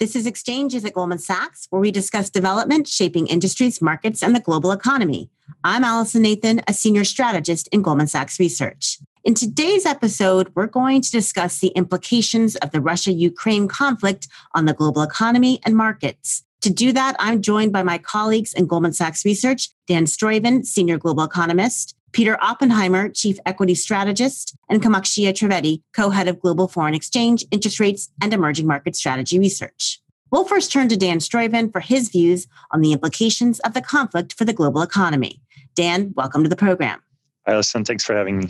This is Exchanges at Goldman Sachs, where we discuss development shaping industries, markets, and the global economy. I'm Allison Nathan, a senior strategist in Goldman Sachs Research. In today's episode, we're going to discuss the implications of the Russia Ukraine conflict on the global economy and markets. To do that, I'm joined by my colleagues in Goldman Sachs Research, Dan Struyven, senior global economist, Peter Oppenheimer, Chief Equity Strategist, and Kamakshya Trivedi, Co-Head of Global Foreign Exchange, Interest Rates, and Emerging Market Strategy Research. We'll first turn to Dan Struyven for his views on the implications of the conflict for the global economy. Dan, welcome to the program. Hi, Allison. Thanks for having me.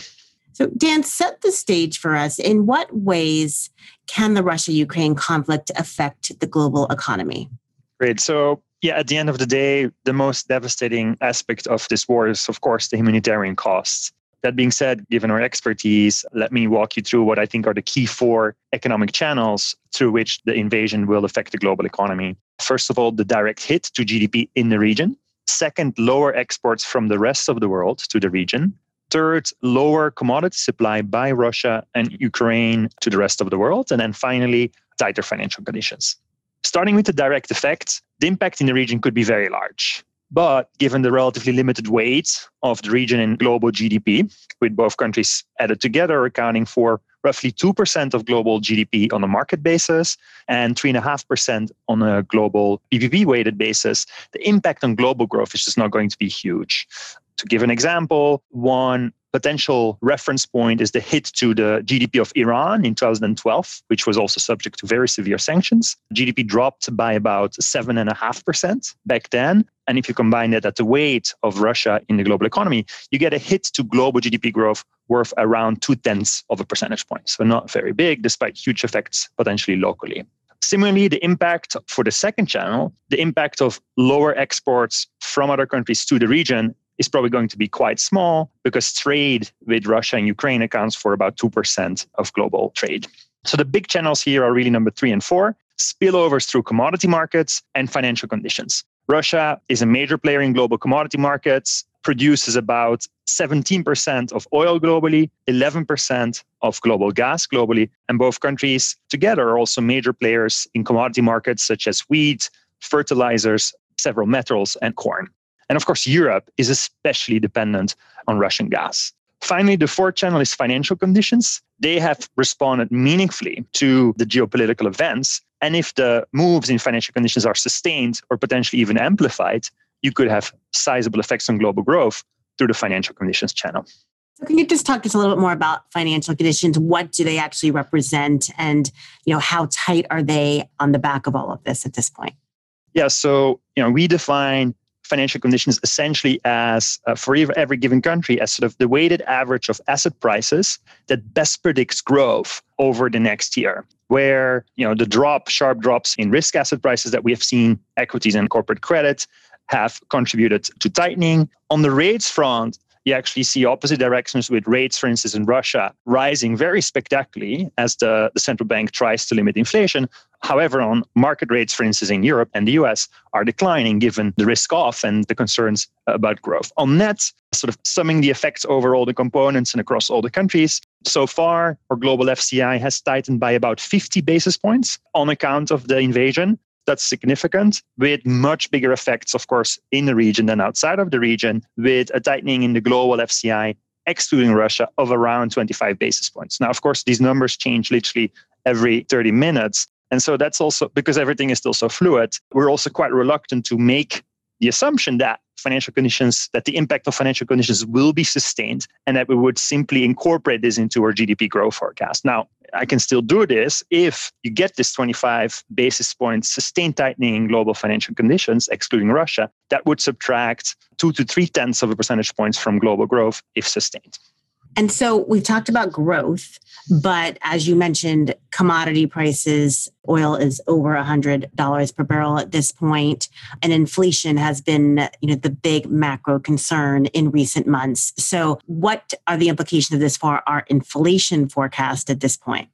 So, Dan, set the stage for us. In what ways can the Russia Ukraine conflict affect the global economy? Great. So, yeah, at the end of the day, the most devastating aspect of this war is, of course, the humanitarian costs. That being said, given our expertise, let me walk you through what I think are the key four economic channels through which the invasion will affect the global economy. First of all, the direct hit to GDP in the region. Second, lower exports from the rest of the world to the region. Third, lower commodity supply by Russia and Ukraine to the rest of the world. And then finally, tighter financial conditions. Starting with the direct effect, the impact in the region could be very large. But given the relatively limited weight of the region in global GDP, with both countries added together accounting for roughly 2% of global GDP on a market basis and 3.5% on a global PPP weighted basis, the impact on global growth is just not going to be huge. To give an example, one potential reference point is the hit to the GDP of Iran in 2012, which was also subject to very severe sanctions. GDP dropped by about 7.5% back then. And if you combine that at the weight of Russia in the global economy, you get a hit to global GDP growth worth around two tenths of a percentage point. So not very big, despite huge effects potentially locally. Similarly, the impact for the second channel, the impact of lower exports from other countries to the region is probably going to be quite small because trade with Russia and Ukraine accounts for about 2% of global trade. So the big channels here are really number three and four spillovers through commodity markets and financial conditions. Russia is a major player in global commodity markets, produces about 17% of oil globally, 11% of global gas globally, and both countries together are also major players in commodity markets such as wheat, fertilizers, several metals, and corn. And of course, Europe is especially dependent on Russian gas. Finally, the fourth channel is financial conditions. They have responded meaningfully to the geopolitical events. And if the moves in financial conditions are sustained or potentially even amplified, you could have sizable effects on global growth through the financial conditions channel. So can you just talk to us a little bit more about financial conditions? What do they actually represent and you know how tight are they on the back of all of this at this point? Yeah, so you know, we define financial conditions essentially as uh, for every given country as sort of the weighted average of asset prices that best predicts growth over the next year where you know the drop sharp drops in risk asset prices that we have seen equities and corporate credit have contributed to tightening on the rates front you actually see opposite directions with rates, for instance, in Russia rising very spectacularly as the, the central bank tries to limit inflation. However, on market rates, for instance, in Europe and the US, are declining given the risk off and the concerns about growth. On net, sort of summing the effects over all the components and across all the countries, so far, our global FCI has tightened by about 50 basis points on account of the invasion that's significant with much bigger effects, of course, in the region than outside of the region, with a tightening in the global FCI, excluding Russia, of around 25 basis points. Now, of course, these numbers change literally every 30 minutes. And so that's also because everything is still so fluid, we're also quite reluctant to make the assumption that financial conditions, that the impact of financial conditions will be sustained and that we would simply incorporate this into our GDP growth forecast. Now, I can still do this if you get this 25 basis points sustained tightening in global financial conditions, excluding Russia, that would subtract two to three tenths of a percentage points from global growth if sustained. And so we've talked about growth, but as you mentioned, commodity prices, oil is over $100 per barrel at this point, and inflation has been, you know, the big macro concern in recent months. So what are the implications of this for our inflation forecast at this point?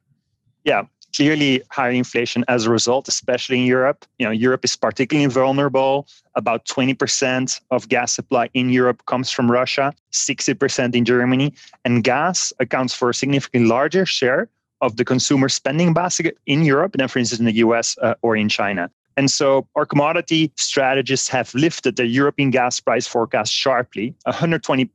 Yeah, clearly higher inflation as a result, especially in Europe. You know, Europe is particularly vulnerable. About 20% of gas supply in Europe comes from Russia, 60% in Germany, and gas accounts for a significantly larger share of the consumer spending basket in Europe than, for instance, in the US uh, or in China. And so our commodity strategists have lifted the European gas price forecast sharply, 120%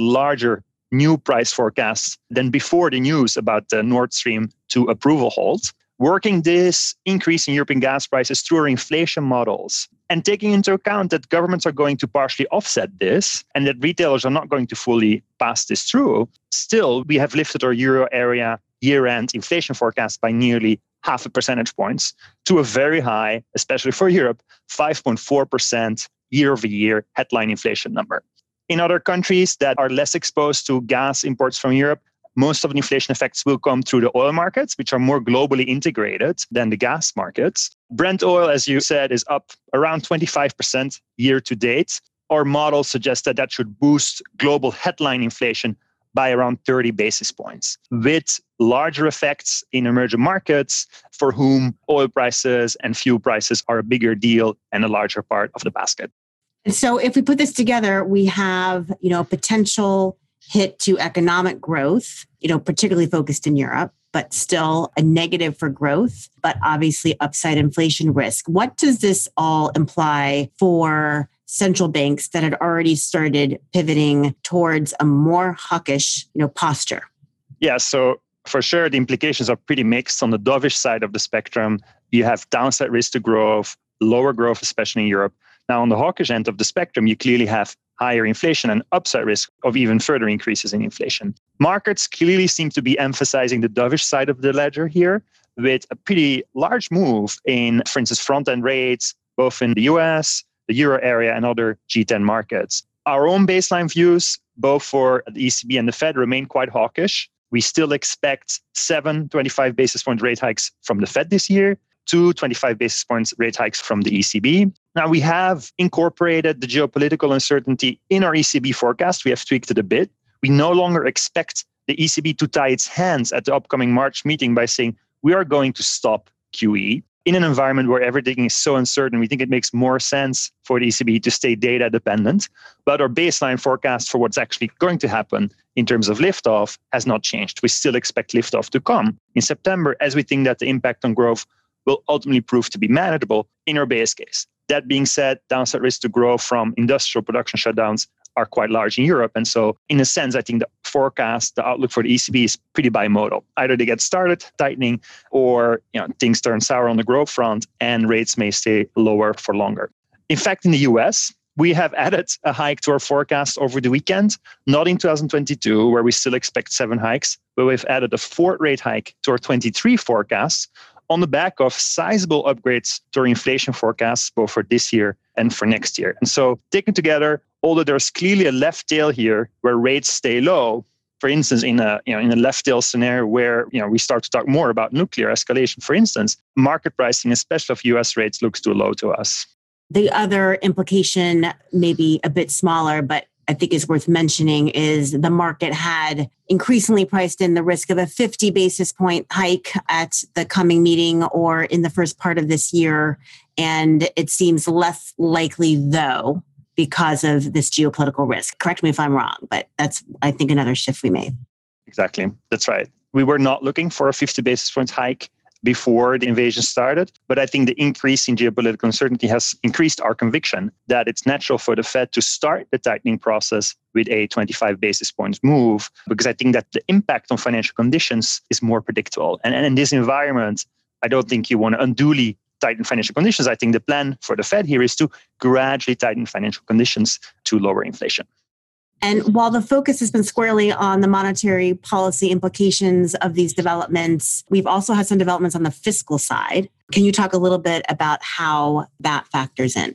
larger new price forecasts than before the news about the Nord Stream 2 approval halt. Working this increase in European gas prices through our inflation models and taking into account that governments are going to partially offset this and that retailers are not going to fully pass this through, still, we have lifted our euro area year end inflation forecast by nearly half a percentage points to a very high, especially for Europe, 5.4% year over year headline inflation number. In other countries that are less exposed to gas imports from Europe, most of the inflation effects will come through the oil markets, which are more globally integrated than the gas markets. Brent oil, as you said, is up around 25% year to date. Our model suggests that that should boost global headline inflation by around 30 basis points, with larger effects in emerging markets for whom oil prices and fuel prices are a bigger deal and a larger part of the basket. And so if we put this together, we have, you know, potential hit to economic growth, you know, particularly focused in Europe, but still a negative for growth, but obviously upside inflation risk. What does this all imply for central banks that had already started pivoting towards a more hawkish, you know, posture? Yeah, so for sure the implications are pretty mixed on the dovish side of the spectrum. You have downside risk to growth, lower growth especially in Europe. Now on the hawkish end of the spectrum, you clearly have higher inflation and upside risk of even further increases in inflation. Markets clearly seem to be emphasizing the dovish side of the ledger here with a pretty large move in, for instance, front end rates, both in the US, the euro area, and other G10 markets. Our own baseline views, both for the ECB and the Fed, remain quite hawkish. We still expect seven 25 basis point rate hikes from the Fed this year, two 25 basis points rate hikes from the ECB. Now, we have incorporated the geopolitical uncertainty in our ECB forecast. We have tweaked it a bit. We no longer expect the ECB to tie its hands at the upcoming March meeting by saying, we are going to stop QE in an environment where everything is so uncertain, we think it makes more sense for the ECB to stay data dependent. But our baseline forecast for what's actually going to happen in terms of liftoff has not changed. We still expect liftoff to come in September, as we think that the impact on growth will ultimately prove to be manageable in our base case. That being said, downside risks to growth from industrial production shutdowns are quite large in Europe. And so, in a sense, I think the forecast, the outlook for the ECB is pretty bimodal. Either they get started tightening or you know, things turn sour on the growth front and rates may stay lower for longer. In fact, in the US, we have added a hike to our forecast over the weekend, not in 2022, where we still expect seven hikes, but we've added a fourth rate hike to our 23 forecast on the back of sizable upgrades to our inflation forecasts, both for this year and for next year. And so, taken together, although there's clearly a left tail here where rates stay low, for instance, in a you know in a left tail scenario where you know we start to talk more about nuclear escalation, for instance, market pricing, especially of U.S. rates, looks too low to us. The other implication, maybe a bit smaller, but I think is worth mentioning is the market had increasingly priced in the risk of a 50 basis point hike at the coming meeting or in the first part of this year. And it seems less likely, though, because of this geopolitical risk. Correct me if I'm wrong, but that's, I think, another shift we made. Exactly. That's right. We were not looking for a 50 basis points hike before the invasion started. But I think the increase in geopolitical uncertainty has increased our conviction that it's natural for the Fed to start the tightening process with a 25 basis points move, because I think that the impact on financial conditions is more predictable. And, and in this environment, I don't think you want to unduly tighten financial conditions. I think the plan for the Fed here is to gradually tighten financial conditions to lower inflation. And while the focus has been squarely on the monetary policy implications of these developments, we've also had some developments on the fiscal side. Can you talk a little bit about how that factors in?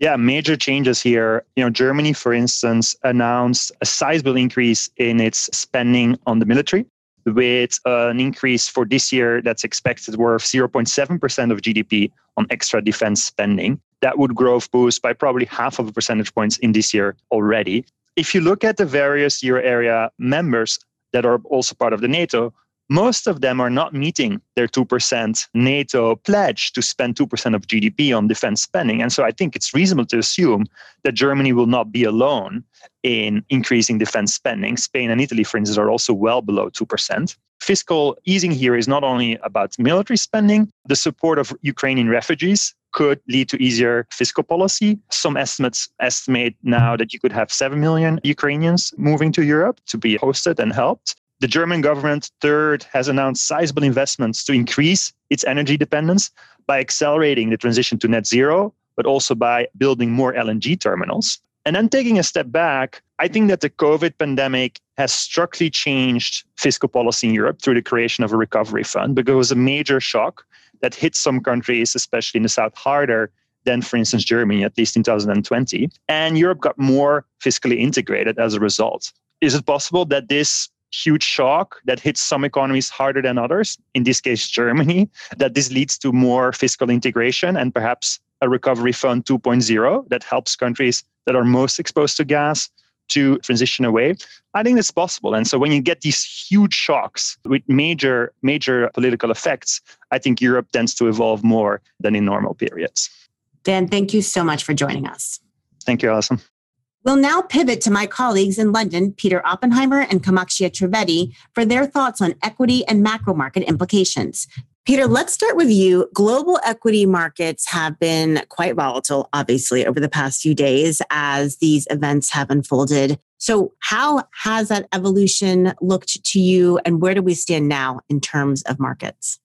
Yeah, major changes here. You know, Germany, for instance, announced a sizable increase in its spending on the military, with an increase for this year that's expected worth 0.7% of GDP on extra defense spending. That would growth boost by probably half of a percentage points in this year already if you look at the various euro area members that are also part of the NATO, most of them are not meeting their 2% NATO pledge to spend 2% of GDP on defense spending. And so I think it's reasonable to assume that Germany will not be alone in increasing defense spending. Spain and Italy, for instance, are also well below 2%. Fiscal easing here is not only about military spending, the support of Ukrainian refugees could lead to easier fiscal policy. Some estimates estimate now that you could have 7 million Ukrainians moving to Europe to be hosted and helped. The German government, third, has announced sizable investments to increase its energy dependence by accelerating the transition to net zero, but also by building more LNG terminals. And then taking a step back, I think that the COVID pandemic has structurally changed fiscal policy in Europe through the creation of a recovery fund because it was a major shock that hit some countries, especially in the South, harder than, for instance, Germany, at least in 2020. And Europe got more fiscally integrated as a result. Is it possible that this huge shock that hits some economies harder than others, in this case, Germany, that this leads to more fiscal integration and perhaps a recovery fund 2.0 that helps countries that are most exposed to gas to transition away i think it's possible. And so when you get these huge shocks with major major political effects i think europe tends to evolve more than in normal periods. Dan thank you so much for joining us. Thank you Allison We'll now pivot to my colleagues in London, Peter Oppenheimer and Kamakshya Trivedi, for their thoughts on equity and macro market implications. Peter, let's start with you. Global equity markets have been quite volatile, obviously, over the past few days as these events have unfolded. So, how has that evolution looked to you, and where do we stand now in terms of markets?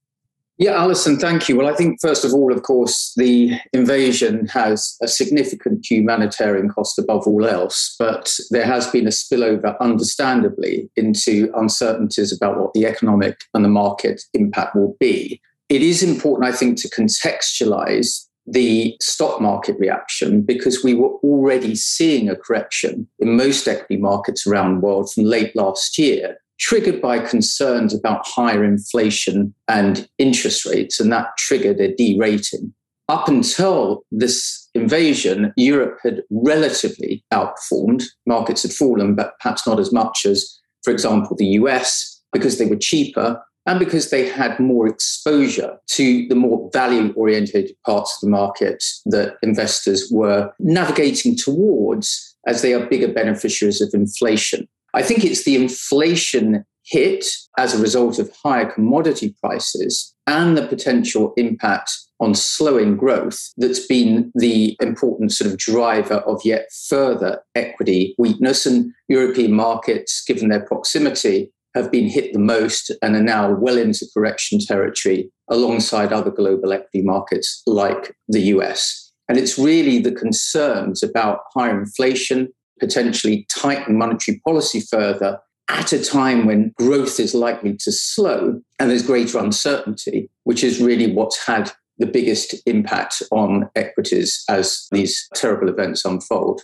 Yeah, Allison, thank you. Well, I think, first of all, of course, the invasion has a significant humanitarian cost above all else, but there has been a spillover, understandably, into uncertainties about what the economic and the market impact will be. It is important, I think, to contextualize the stock market reaction because we were already seeing a correction in most equity markets around the world from late last year triggered by concerns about higher inflation and interest rates, and that triggered a derating. Up until this invasion, Europe had relatively outperformed. Markets had fallen, but perhaps not as much as, for example, the US, because they were cheaper and because they had more exposure to the more value oriented parts of the market that investors were navigating towards as they are bigger beneficiaries of inflation. I think it's the inflation hit as a result of higher commodity prices and the potential impact on slowing growth that's been the important sort of driver of yet further equity weakness. And European markets, given their proximity, have been hit the most and are now well into correction territory alongside other global equity markets like the US. And it's really the concerns about higher inflation, potentially tighten monetary policy further at a time when growth is likely to slow and there's greater uncertainty, which is really what's had the biggest impact on equities as these terrible events unfold.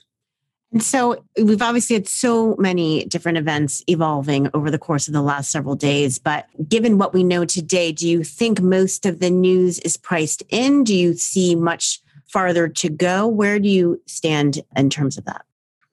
And so we've obviously had so many different events evolving over the course of the last several days. But given what we know today, do you think most of the news is priced in? Do you see much farther to go? Where do you stand in terms of that?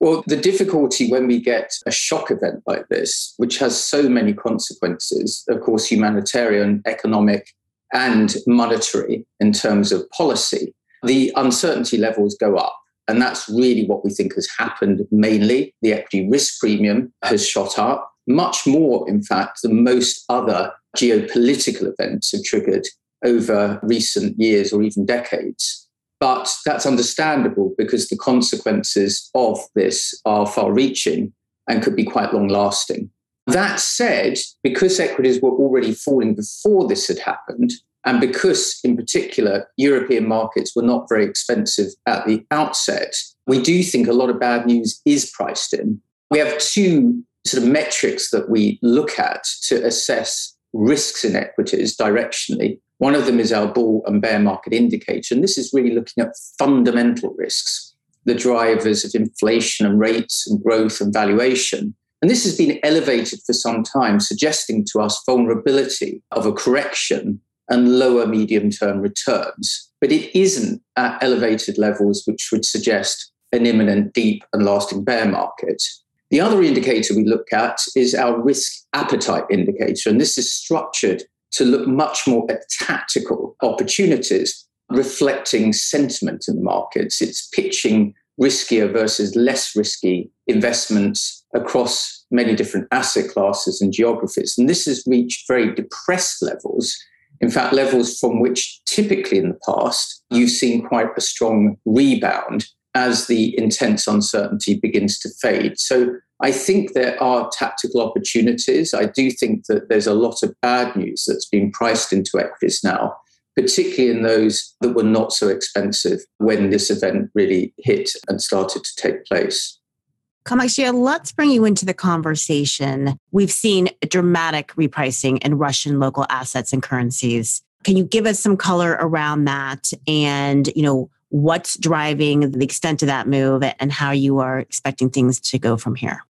Well, the difficulty when we get a shock event like this, which has so many consequences, of course, humanitarian, economic, and monetary in terms of policy, the uncertainty levels go up. And that's really what we think has happened mainly. The equity risk premium has shot up, much more, in fact, than most other geopolitical events have triggered over recent years or even decades. But that's understandable because the consequences of this are far reaching and could be quite long lasting. That said, because equities were already falling before this had happened, and because, in particular, European markets were not very expensive at the outset, we do think a lot of bad news is priced in. We have two sort of metrics that we look at to assess risks in equities directionally. One of them is our bull and bear market indicator. And this is really looking at fundamental risks, the drivers of inflation and rates and growth and valuation. And this has been elevated for some time, suggesting to us vulnerability of a correction and lower medium term returns. But it isn't at elevated levels, which would suggest an imminent, deep, and lasting bear market. The other indicator we look at is our risk appetite indicator, and this is structured to look much more at tactical opportunities reflecting sentiment in the markets. It's pitching riskier versus less risky investments across many different asset classes and geographies. And this has reached very depressed levels. In fact, levels from which typically in the past you've seen quite a strong rebound as the intense uncertainty begins to fade. So I think there are tactical opportunities. I do think that there's a lot of bad news that's been priced into equities now particularly in those that were not so expensive when this event really hit and started to take place. Kamakshya, let's bring you into the conversation. We've seen dramatic repricing in Russian local assets and currencies. Can you give us some color around that and, you know, what's driving the extent of that move and how you are expecting things to go from here?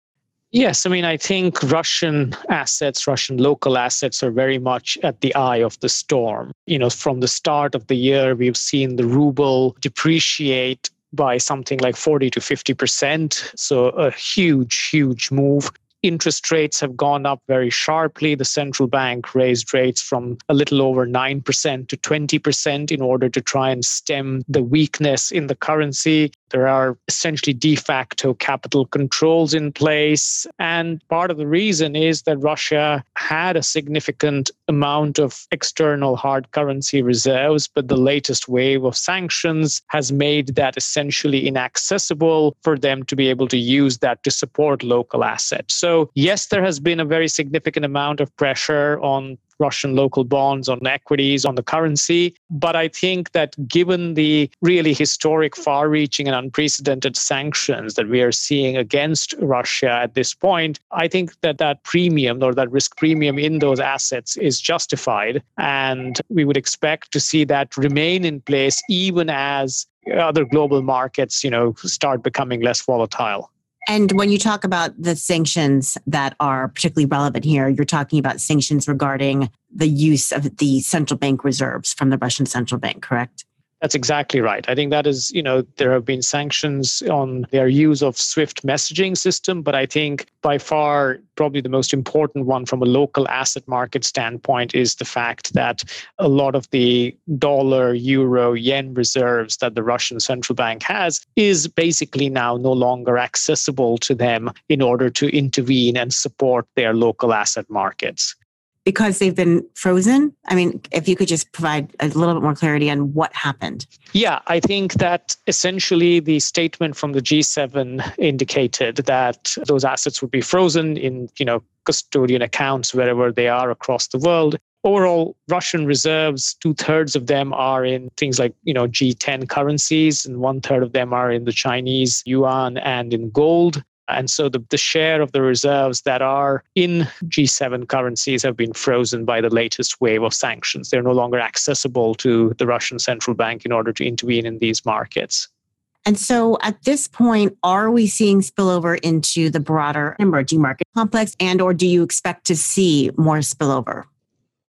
Yes, I mean, I think Russian assets, Russian local assets are very much at the eye of the storm. You know, from the start of the year, we've seen the ruble depreciate by something like 40 to 50%. So a huge, huge move interest rates have gone up very sharply. The central bank raised rates from a little over 9% to 20% in order to try and stem the weakness in the currency. There are essentially de facto capital controls in place. And part of the reason is that Russia had a significant amount of external hard currency reserves, but the latest wave of sanctions has made that essentially inaccessible for them to be able to use that to support local assets. So, yes, there has been a very significant amount of pressure on Russian local bonds, on equities, on the currency. But I think that given the really historic, far reaching, and unprecedented sanctions that we are seeing against Russia at this point, I think that that premium or that risk premium in those assets is justified. And we would expect to see that remain in place even as other global markets, you know, start becoming less volatile. And when you talk about the sanctions that are particularly relevant here, you're talking about sanctions regarding the use of the central bank reserves from the Russian central bank, correct? That's exactly right. I think that is, you know, there have been sanctions on their use of Swift messaging system, but I think by far probably the most important one from a local asset market standpoint is the fact that a lot of the dollar, euro, yen reserves that the Russian central bank has is basically now no longer accessible to them in order to intervene and support their local asset markets because they've been frozen? I mean, if you could just provide a little bit more clarity on what happened. Yeah, I think that essentially the statement from the G7 indicated that those assets would be frozen in, you know, custodian accounts wherever they are across the world. Overall, Russian reserves, two thirds of them are in things like, you know, G10 currencies, and one third of them are in the Chinese yuan and in gold. And so the, the share of the reserves that are in G7 currencies have been frozen by the latest wave of sanctions. They're no longer accessible to the Russian central bank in order to intervene in these markets. And so at this point, are we seeing spillover into the broader emerging market complex and or do you expect to see more spillover?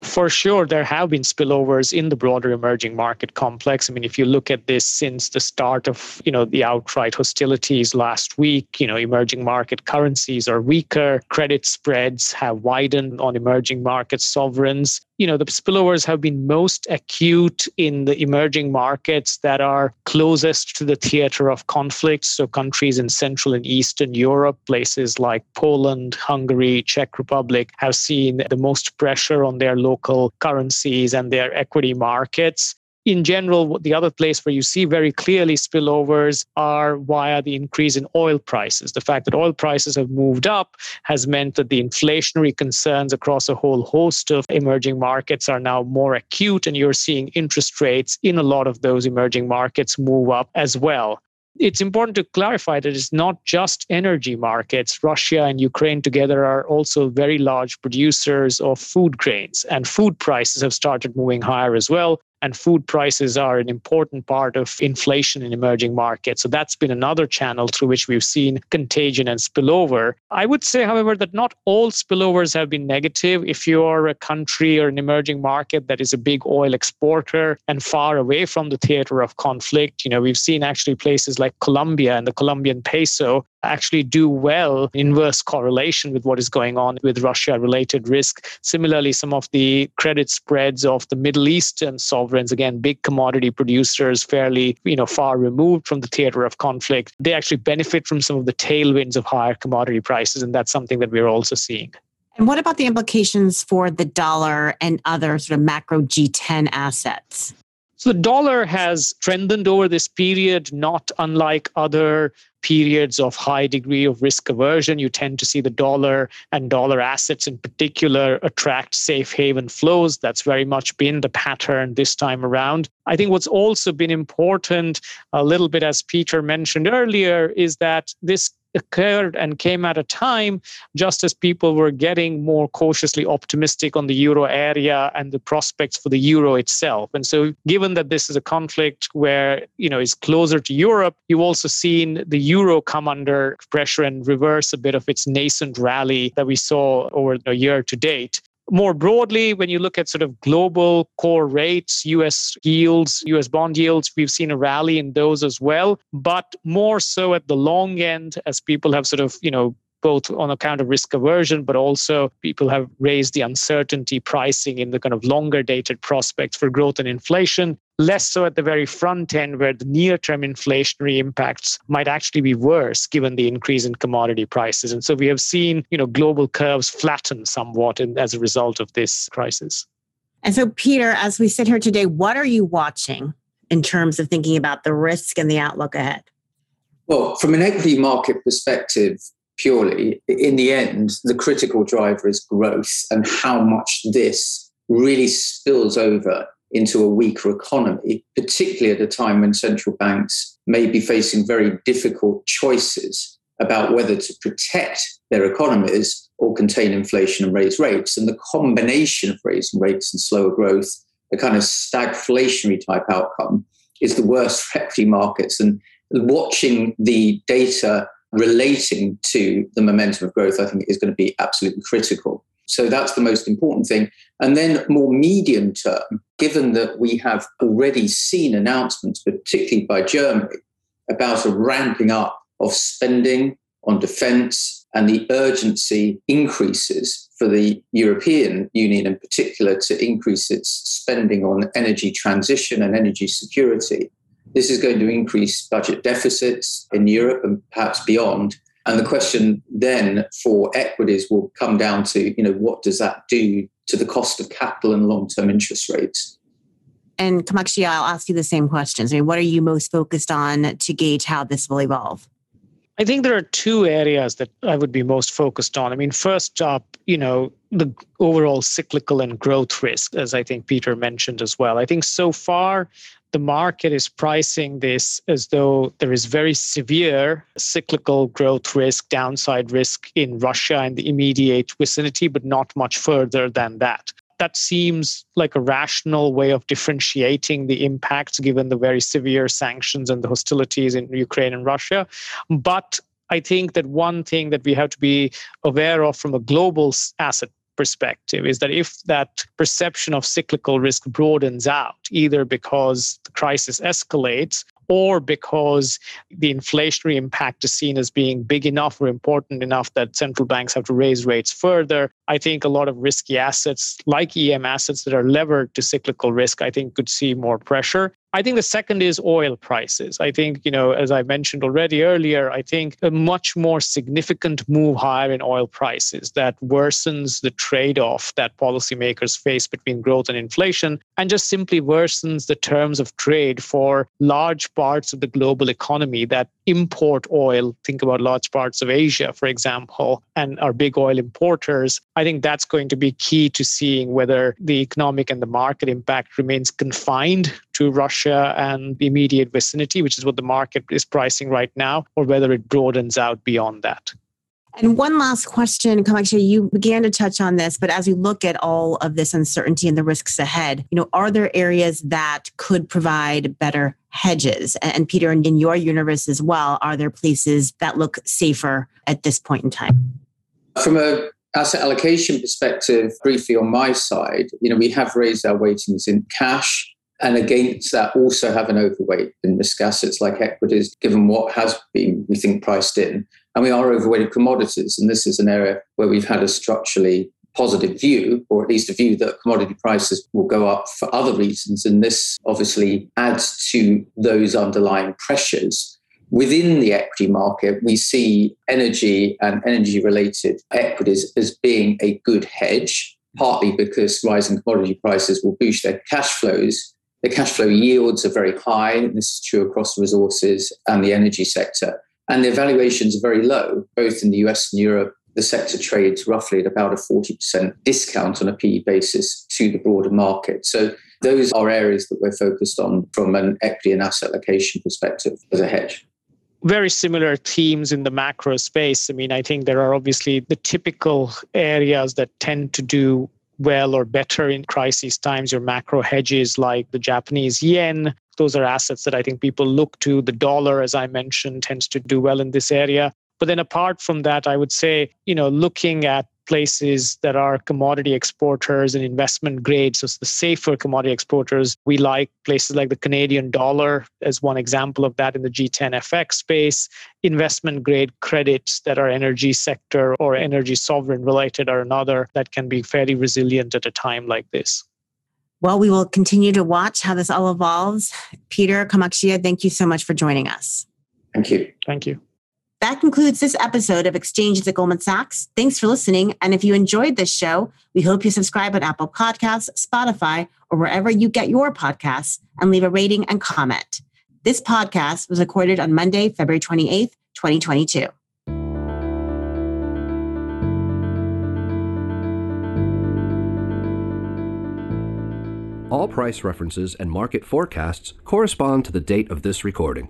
For sure, there have been spillovers in the broader emerging market complex. I mean, if you look at this since the start of, you know, the outright hostilities last week, you know, emerging market currencies are weaker, credit spreads have widened on emerging market sovereigns you know the spillovers have been most acute in the emerging markets that are closest to the theater of conflict. So countries in central and eastern europe places like poland hungary czech republic have seen the most pressure on their local currencies and their equity markets in general, the other place where you see very clearly spillovers are via the increase in oil prices. The fact that oil prices have moved up has meant that the inflationary concerns across a whole host of emerging markets are now more acute, and you're seeing interest rates in a lot of those emerging markets move up as well it's important to clarify that it's not just energy markets. Russia and Ukraine together are also very large producers of food grains, and food prices have started moving higher as well and food prices are an important part of inflation in emerging markets. So that's been another channel through which we've seen contagion and spillover. I would say, however, that not all spillovers have been negative. If you're a country or an emerging market that is a big oil exporter and far away from the theater of conflict, you know, we've seen actually places like Colombia and the Colombian peso actually do well, inverse correlation with what is going on with Russia related risk. Similarly, some of the credit spreads of the Middle Eastern sovereigns, again, big commodity producers, fairly you know, far removed from the theater of conflict, they actually benefit from some of the tailwinds of higher commodity prices. And that's something that we're also seeing. And what about the implications for the dollar and other sort of macro G10 assets? So the dollar has strengthened over this period, not unlike other periods of high degree of risk aversion. You tend to see the dollar and dollar assets in particular attract safe haven flows. That's very much been the pattern this time around. I think what's also been important, a little bit as Peter mentioned earlier, is that this occurred and came at a time just as people were getting more cautiously optimistic on the euro area and the prospects for the euro itself. And so given that this is a conflict where you know is closer to europe you've also seen the euro come under pressure and reverse a bit of its nascent rally that we saw over a year to date more broadly, when you look at sort of global core rates, US yields, US bond yields, we've seen a rally in those as well, but more so at the long end as people have sort of, you know, both on account of risk aversion, but also people have raised the uncertainty pricing in the kind of longer dated prospects for growth and inflation less so at the very front end where the near term inflationary impacts might actually be worse given the increase in commodity prices. And so we have seen you know global curves flatten somewhat in, as a result of this crisis. And so peter as we sit here today what are you watching in terms of thinking about the risk and the outlook ahead? Well from an equity market perspective purely in the end the critical driver is growth and how much this really spills over into a weaker economy, particularly at a time when central banks may be facing very difficult choices about whether to protect their economies or contain inflation and raise rates. And the combination of raising rates and slower growth, a kind of stagflationary type outcome, is the worst for equity markets. And watching the data relating to the momentum of growth, I think, is going to be absolutely critical. So that's the most important thing. And then more medium term, given that we have already seen announcements, particularly by Germany, about a ramping up of spending on defense and the urgency increases for the European Union in particular to increase its spending on energy transition and energy security. This is going to increase budget deficits in Europe and perhaps beyond. And the question then for equities will come down to, you know, what does that do to the cost of capital and long-term interest rates? And Kamakshi, I'll ask you the same questions. I mean, what are you most focused on to gauge how this will evolve? I think there are two areas that I would be most focused on. I mean, first up, you know, the overall cyclical and growth risk, as I think Peter mentioned as well. I think so far the market is pricing this as though there is very severe cyclical growth risk, downside risk in Russia and the immediate vicinity, but not much further than that. That seems like a rational way of differentiating the impacts given the very severe sanctions and the hostilities in Ukraine and Russia. But I think that one thing that we have to be aware of from a global asset perspective is that if that perception of cyclical risk broadens out, either because the crisis escalates or because the inflationary impact is seen as being big enough or important enough that central banks have to raise rates further, I think a lot of risky assets like EM assets that are levered to cyclical risk, I think could see more pressure. I think the second is oil prices. I think, you know, as I mentioned already earlier, I think a much more significant move higher in oil prices that worsens the trade off that policymakers face between growth and inflation and just simply worsens the terms of trade for large parts of the global economy that import oil. Think about large parts of Asia, for example, and are big oil importers. I think that's going to be key to seeing whether the economic and the market impact remains confined to Russia and the immediate vicinity, which is what the market is pricing right now, or whether it broadens out beyond that. And one last question, Kamakshi, you began to touch on this, but as we look at all of this uncertainty and the risks ahead, you know, are there areas that could provide better hedges? And Peter, in your universe as well, are there places that look safer at this point in time? From a asset allocation perspective, briefly on my side, you know, we have raised our weightings in cash And against that, also have an overweight in risk assets like equities, given what has been, we think, priced in. And we are overweighted commodities. And this is an area where we've had a structurally positive view, or at least a view that commodity prices will go up for other reasons. And this obviously adds to those underlying pressures. Within the equity market, we see energy and energy related equities as being a good hedge, partly because rising commodity prices will boost their cash flows. The cash flow yields are very high. And this is true across resources and the energy sector. And their valuations are very low, both in the US and Europe the sector trades roughly at about a 40% discount on a PE basis to the broader market. So those are areas that we're focused on from an equity and asset allocation perspective as a hedge. Very similar themes in the macro space. I mean, I think there are obviously the typical areas that tend to do well or better in crisis times, your macro hedges like the Japanese yen. Those are assets that I think people look to. The dollar, as I mentioned, tends to do well in this area. But then apart from that, I would say, you know, looking at places that are commodity exporters and investment grade, so the safer commodity exporters, we like places like the Canadian dollar as one example of that in the G10 FX space. Investment grade credits that are energy sector or energy sovereign related are another that can be fairly resilient at a time like this. Well, we will continue to watch how this all evolves. Peter Kamakshya, thank you so much for joining us. Thank you. Thank you. That concludes this episode of Exchanges at Goldman Sachs. Thanks for listening. And if you enjoyed this show, we hope you subscribe on Apple Podcasts, Spotify, or wherever you get your podcasts and leave a rating and comment. This podcast was recorded on Monday, February 28th, 2022. All price references and market forecasts correspond to the date of this recording.